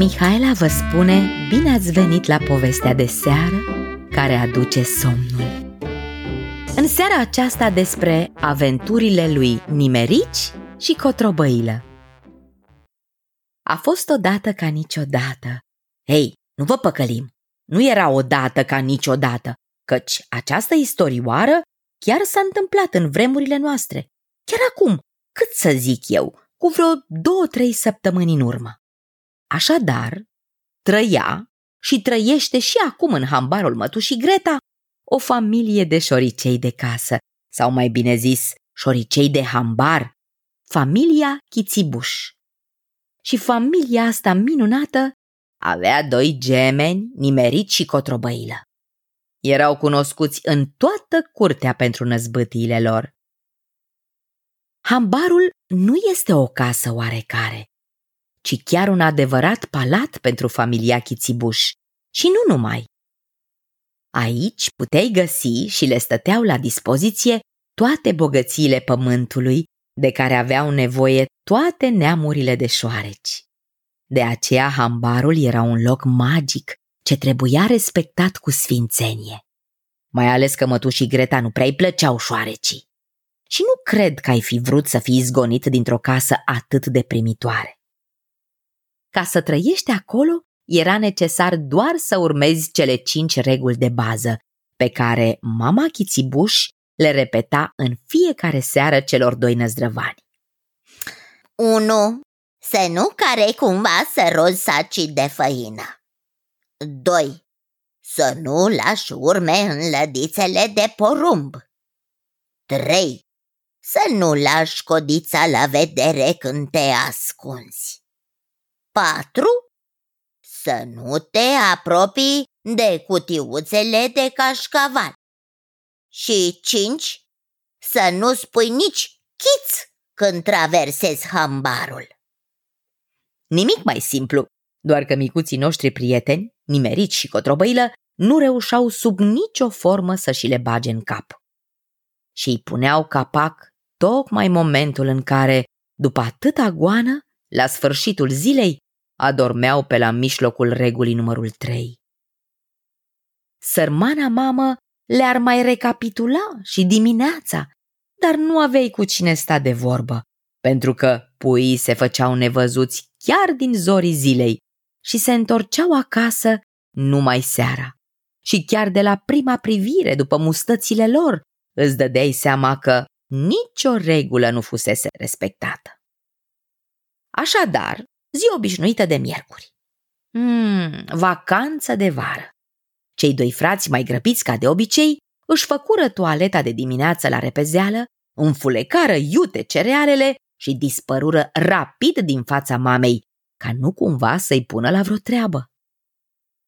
Mihaela vă spune bine ați venit la povestea de seară care aduce somnul. În seara aceasta despre aventurile lui Nimerici și Cotrobăilă. A fost odată ca niciodată. Hei, nu vă păcălim! Nu era odată ca niciodată, căci această istorioară chiar s-a întâmplat în vremurile noastre. Chiar acum, cât să zic eu, cu vreo două-trei săptămâni în urmă. Așadar, trăia și trăiește și acum în hambarul mătușii Greta o familie de șoricei de casă, sau mai bine zis, șoricei de hambar, familia Chițibuș. Și familia asta minunată avea doi gemeni, nimerit și cotrobăilă. Erau cunoscuți în toată curtea pentru năzbâtiile lor. Hambarul nu este o casă oarecare, ci chiar un adevărat palat pentru familia Chițibuș. Și nu numai. Aici puteai găsi și le stăteau la dispoziție toate bogățiile pământului de care aveau nevoie toate neamurile de șoareci. De aceea hambarul era un loc magic ce trebuia respectat cu sfințenie. Mai ales că mătușii Greta nu prea-i plăceau șoarecii. Și nu cred că ai fi vrut să fii izgonit dintr-o casă atât de primitoare. Ca să trăiești acolo, era necesar doar să urmezi cele cinci reguli de bază, pe care mama Chițibuș le repeta în fiecare seară celor doi năzdrăvani. 1. Să nu care cumva să rozi sacii de făină. 2. Să nu lași urme în lădițele de porumb. 3. Să nu lași codița la vedere când te ascunzi. 4. Să nu te apropii de cutiuțele de cașcaval. Și 5. Să nu spui nici chiț când traversezi hambarul. Nimic mai simplu, doar că micuții noștri prieteni, nimeriți și cotrobăilă, nu reușeau sub nicio formă să și le bage în cap. Și îi puneau capac tocmai momentul în care, după atâta goană, la sfârșitul zilei, adormeau pe la mijlocul regulii numărul 3. Sărmana mamă le-ar mai recapitula și dimineața, dar nu aveai cu cine sta de vorbă, pentru că puii se făceau nevăzuți chiar din zorii zilei și se întorceau acasă numai seara. Și chiar de la prima privire după mustățile lor îți dădeai seama că nicio regulă nu fusese respectată. Așadar, zi obișnuită de miercuri. Hmm, vacanță de vară. Cei doi frați mai grăbiți ca de obicei își făcură toaleta de dimineață la repezeală, înfulecară iute cerealele și dispărură rapid din fața mamei, ca nu cumva să-i pună la vreo treabă.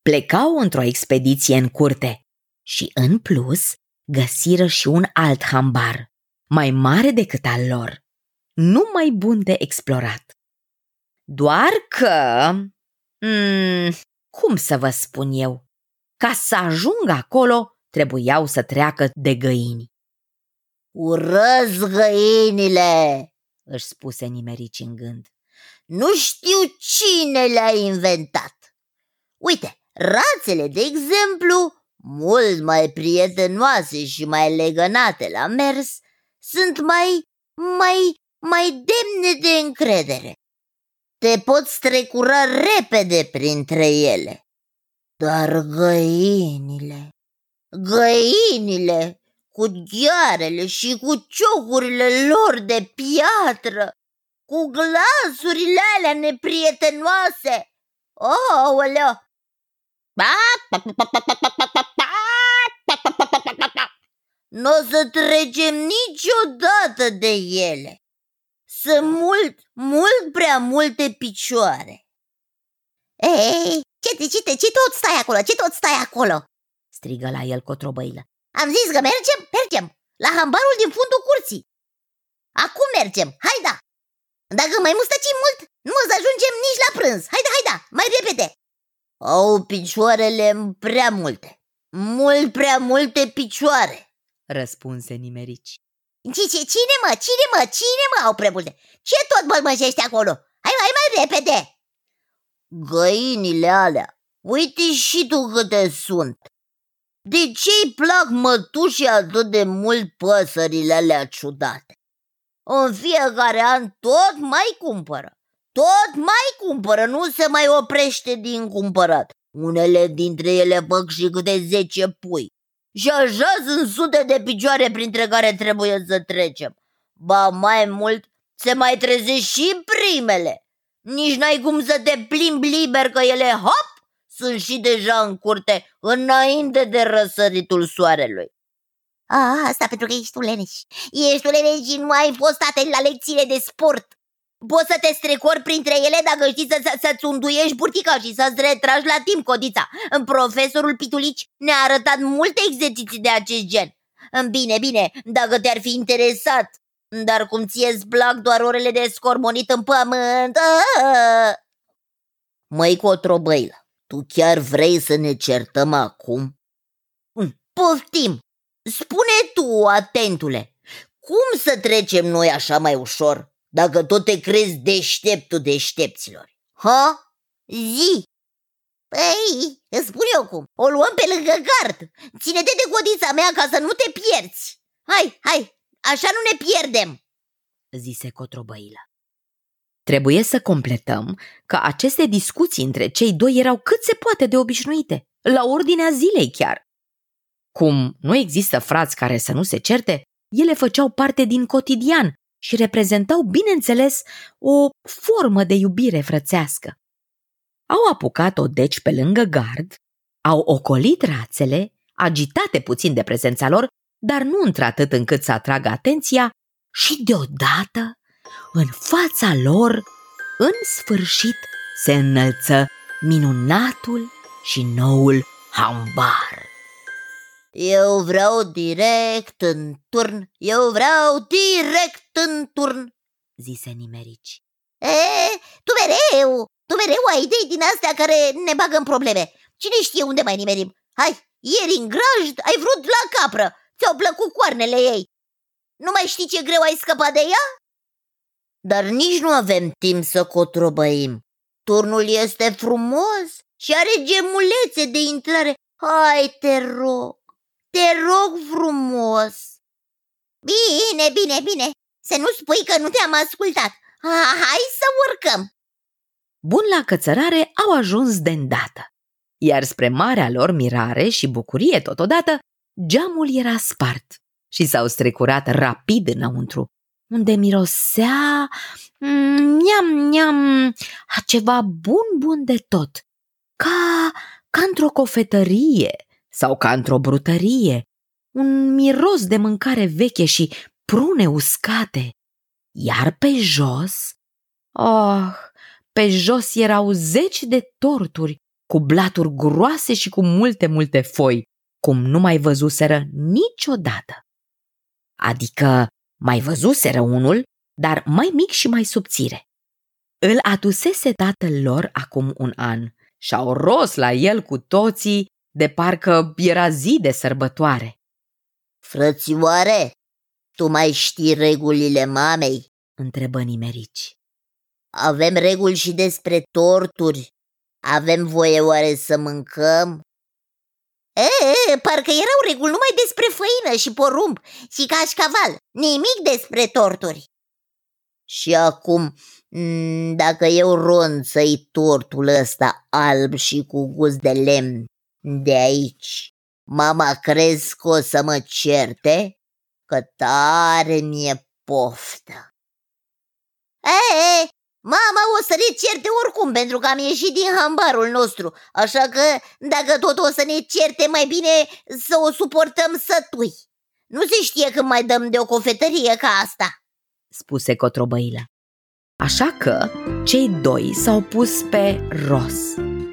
Plecau într-o expediție în curte și, în plus, găsiră și un alt hambar, mai mare decât al lor, nu mai bun de explorat. Doar că... Mm, cum să vă spun eu? Ca să ajung acolo, trebuiau să treacă de găini. Urăz găinile, își spuse nimerici în gând. Nu știu cine le-a inventat. Uite, rațele, de exemplu, mult mai prietenoase și mai legănate la mers, sunt mai, mai, mai demne de încredere. Te poți strecura repede printre ele. Dar găinile, găinile, cu ghearele și cu ciocurile lor de piatră, cu glasurile alea neprietenoase. Oh, Nu o să trecem niciodată de ele. Sunt mult, mult prea multe picioare. Ei, ce, ce, ce, ce tot stai acolo? Ce tot stai acolo? strigă la el cotrobăilă. Am zis că mergem, mergem, la hambarul din fundul curții. Acum mergem, hai da! Dacă mai mustăcim mult, nu o să ajungem nici la prânz. Haida, haida, mai repede! Au picioarele prea multe, mult prea multe picioare, răspunse nimerici. Ce, ce, cine mă, cine mă, cine mă au prea multe? Ce tot bălmășești acolo? Hai mai, mai repede! Găinile alea, uite și tu câte sunt. De ce îi plac mătușii atât de mult păsările alea ciudate? În fiecare an tot mai cumpără. Tot mai cumpără, nu se mai oprește din cumpărat. Unele dintre ele fac și câte zece pui. Și așa sunt sute de picioare printre care trebuie să trecem. Ba mai mult, se mai trezește și primele. Nici n-ai cum să te plimbi liber că ele, hop, sunt și deja în curte înainte de răsăritul soarelui. A, asta pentru că ești tu leneș. Ești tu leneș și nu ai fost atent la lecțiile de sport. Poți să te strecori printre ele dacă știi să, să, să-ți unduiești burtica și să-ți retragi la timp codița. Profesorul Pitulici ne-a arătat multe exerciții de acest gen. Bine, bine, dacă te-ar fi interesat. Dar cum ție-ți plac doar orele de scormonit în pământ... Măi, cotrobăilă, tu chiar vrei să ne certăm acum? Poftim! Spune tu, atentule, cum să trecem noi așa mai ușor? Dacă tot te crezi deșteptul deștepților. Ha? Zi! Păi, îți spun eu cum, o luăm pe lângă gard. Ține-te de codița mea ca să nu te pierzi. Hai, hai, așa nu ne pierdem, zise Cotrobăilă. Trebuie să completăm că aceste discuții între cei doi erau cât se poate de obișnuite, la ordinea zilei chiar. Cum nu există frați care să nu se certe, ele făceau parte din cotidian și reprezentau, bineînțeles, o formă de iubire frățească. Au apucat-o deci pe lângă gard, au ocolit rațele, agitate puțin de prezența lor, dar nu într-atât încât să atragă atenția și deodată, în fața lor, în sfârșit, se înălță minunatul și noul hambar. Eu vreau direct în turn, eu vreau direct în turn, zise Nimerici. E, tu mereu, tu mereu ai idei din astea care ne bagă în probleme. Cine știe unde mai nimerim? Hai, ieri în grajd ai vrut la capră, ți-au plăcut coarnele ei. Nu mai știi ce greu ai scăpat de ea? Dar nici nu avem timp să cotrobăim. Turnul este frumos și are gemulețe de intrare. Hai, te rog, te rog frumos! Bine, bine, bine, să nu spui că nu te-am ascultat. Hai să urcăm! Bun la cățărare au ajuns de îndată, iar spre marea lor mirare și bucurie totodată, geamul era spart și s-au strecurat rapid înăuntru, unde mirosea miam, miam, a ceva bun, bun de tot, ca, ca într-o cofetărie sau ca într-o brutărie, un miros de mâncare veche și prune uscate. Iar pe jos, oh, pe jos erau zeci de torturi cu blaturi groase și cu multe, multe foi, cum nu mai văzuseră niciodată. Adică mai văzuseră unul, dar mai mic și mai subțire. Îl adusese tatăl lor acum un an și-au ros la el cu toții de parcă era zi de sărbătoare. Frățioare, tu mai știi regulile mamei? întrebă nimerici. Avem reguli și despre torturi. Avem voie oare să mâncăm? E, parcă erau reguli numai despre făină și porumb și cașcaval, nimic despre torturi. Și acum, dacă eu ronță-i tortul ăsta alb și cu gust de lemn, de aici. Mama, crezi că o să mă certe? Că tare mi-e poftă. E, mama o să ne certe oricum pentru că am ieșit din hambarul nostru, așa că dacă tot o să ne certe, mai bine să o suportăm sătui. Nu se știe când mai dăm de o cofetărie ca asta, spuse Cotrobăilă. Așa că cei doi s-au pus pe ros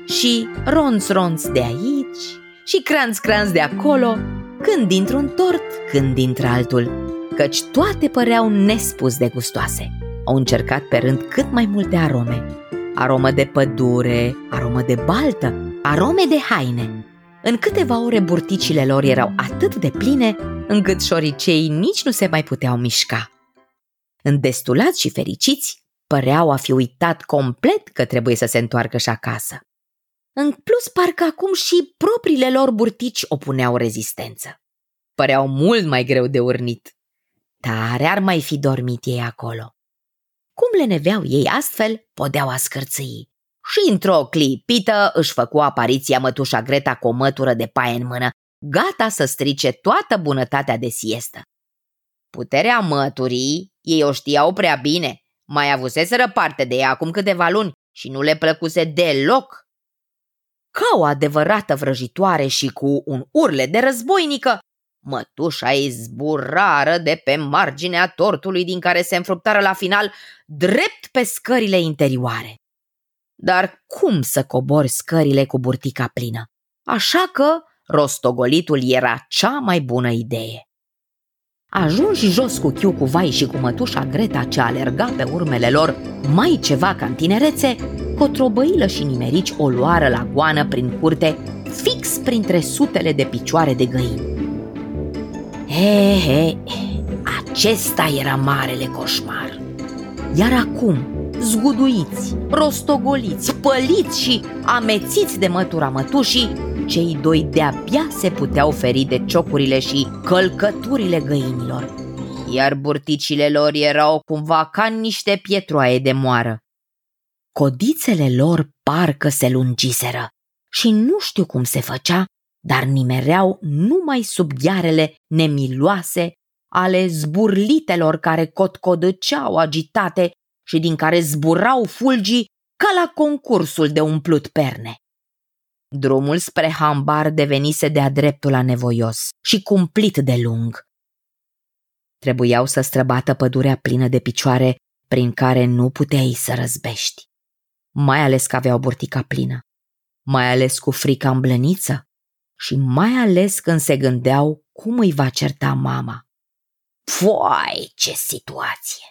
și ronț-ronț de aici și cranț-cranț de acolo, când dintr-un tort, când dintr-altul, căci toate păreau nespus de gustoase. Au încercat pe rând cât mai multe arome. Aromă de pădure, aromă de baltă, arome de haine. În câteva ore burticile lor erau atât de pline, încât șoricei nici nu se mai puteau mișca. Îndestulați și fericiți, păreau a fi uitat complet că trebuie să se întoarcă și acasă. În plus, parcă acum și propriile lor burtici opuneau rezistență. Păreau mult mai greu de urnit. Tare ar mai fi dormit ei acolo. Cum le neveau ei astfel, podeau ascărțâi. Și într-o clipită își făcu apariția mătușa Greta cu o mătură de paie în mână, gata să strice toată bunătatea de siestă. Puterea măturii, ei o știau prea bine, mai avuseseră parte de ea acum câteva luni și nu le plăcuse deloc. Ca o adevărată vrăjitoare și cu un urle de războinică, mătușa ei zburară de pe marginea tortului din care se înfruptară la final drept pe scările interioare. Dar cum să cobori scările cu burtica plină? Așa că rostogolitul era cea mai bună idee. Ajungi jos cu chiu cu vai și cu mătușa Greta ce alerga pe urmele lor mai ceva ca în tinerețe, cotrobăilă și nimerici o luară la goană prin curte, fix printre sutele de picioare de găini. He, he, acesta era marele coșmar. Iar acum, zguduiți, rostogoliți, păliți și amețiți de mătura mătușii, cei doi de-abia se puteau feri de ciocurile și călcăturile găinilor, iar burticile lor erau cumva ca niște pietroaie de moară. Codițele lor parcă se lungiseră și nu știu cum se făcea, dar nimereau numai sub ghearele nemiloase ale zburlitelor care cotcodăceau agitate și din care zburau fulgii ca la concursul de umplut perne. Drumul spre hambar devenise de-a dreptul la nevoios și cumplit de lung. Trebuiau să străbată pădurea plină de picioare prin care nu puteai să răzbești. Mai ales că aveau burtica plină, mai ales cu frica în blăniță și mai ales când se gândeau cum îi va certa mama. Foai, ce situație!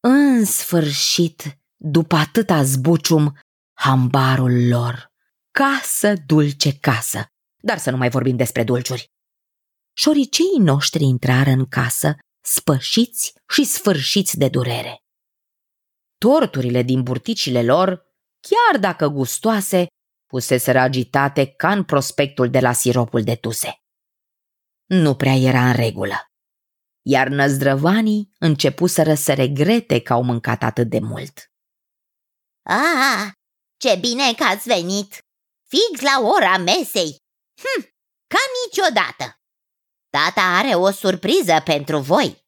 În sfârșit, după atâta zbucium, hambarul lor Casă, dulce casă. Dar să nu mai vorbim despre dulciuri. Șoriceii noștri intrară în casă, spășiți și sfârșiți de durere. Torturile din burticile lor, chiar dacă gustoase, puseseră agitate ca în prospectul de la siropul de tuse. Nu prea era în regulă. Iar năzdrăvanii începuseră să regrete că au mâncat atât de mult. Ah, ce bine că ați venit! Fix la ora mesei. Hm, ca niciodată. Tata are o surpriză pentru voi,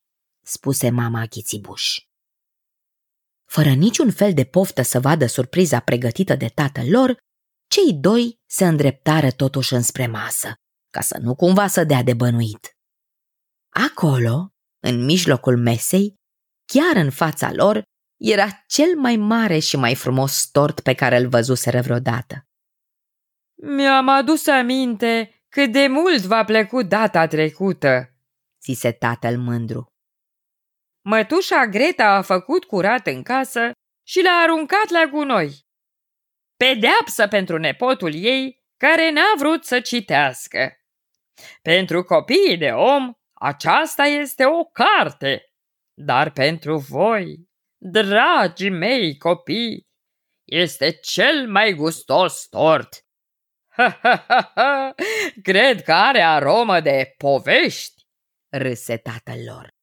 spuse mama Chițibuș. Fără niciun fel de poftă să vadă surpriza pregătită de tatăl lor, cei doi se îndreptară totuși înspre masă, ca să nu cumva să dea de bănuit. Acolo, în mijlocul mesei, chiar în fața lor, era cel mai mare și mai frumos tort pe care îl văzuseră vreodată. Mi-am adus aminte cât de mult v-a plăcut data trecută, zise tatăl mândru. Mătușa Greta a făcut curat în casă și l-a aruncat la gunoi. Pedeapsă pentru nepotul ei care n-a vrut să citească. Pentru copiii de om, aceasta este o carte, dar pentru voi, dragii mei copii, este cel mai gustos tort Ha, ha, ha, ha! Cred că are aromă de povești, râse tatăl lor.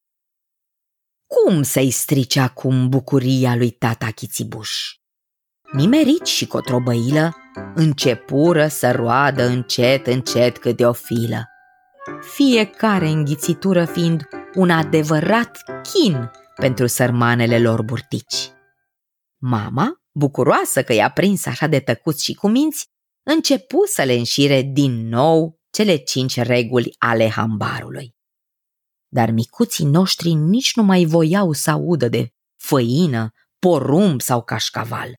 Cum să-i strice acum bucuria lui tata Chițibuș? Nimerici și cotrobăilă începură să roadă încet, încet câte o filă, fiecare înghițitură fiind un adevărat chin pentru sărmanele lor burtici. Mama, bucuroasă că i-a prins așa de tăcuți și cu minți, începu să le înșire din nou cele cinci reguli ale hambarului. Dar micuții noștri nici nu mai voiau să audă de făină, porumb sau cașcaval.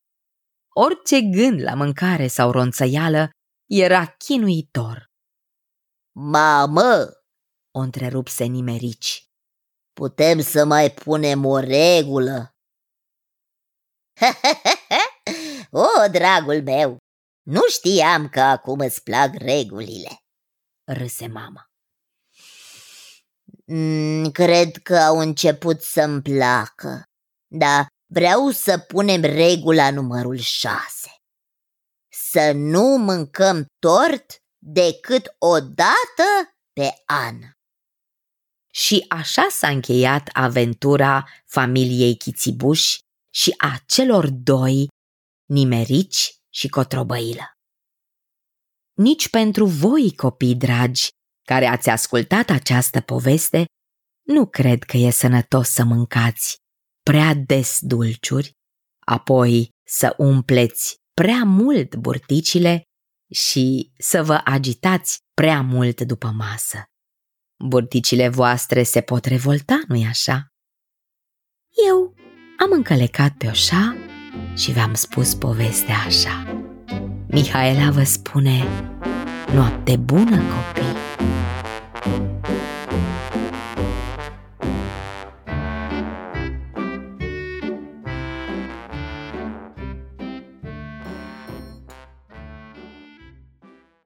Orice gând la mâncare sau ronțăială era chinuitor. Mamă, o întrerupse nimerici. Putem să mai punem o regulă? o, dragul meu, nu știam că acum îți plac regulile, râse mama. Mm, cred că au început să-mi placă, dar vreau să punem regula numărul șase. Să nu mâncăm tort decât o dată pe an. Și așa s-a încheiat aventura familiei Chițibuș și a celor doi, Nimerici și Cotrobăilă. Nici pentru voi, copii dragi, care ați ascultat această poveste, nu cred că e sănătos să mâncați prea des dulciuri, apoi să umpleți prea mult burticile și să vă agitați prea mult după masă. Burticile voastre se pot revolta, nu-i așa? Eu am încălecat pe oșa și v-am spus povestea așa. Mihaela vă spune, noapte bună, copii!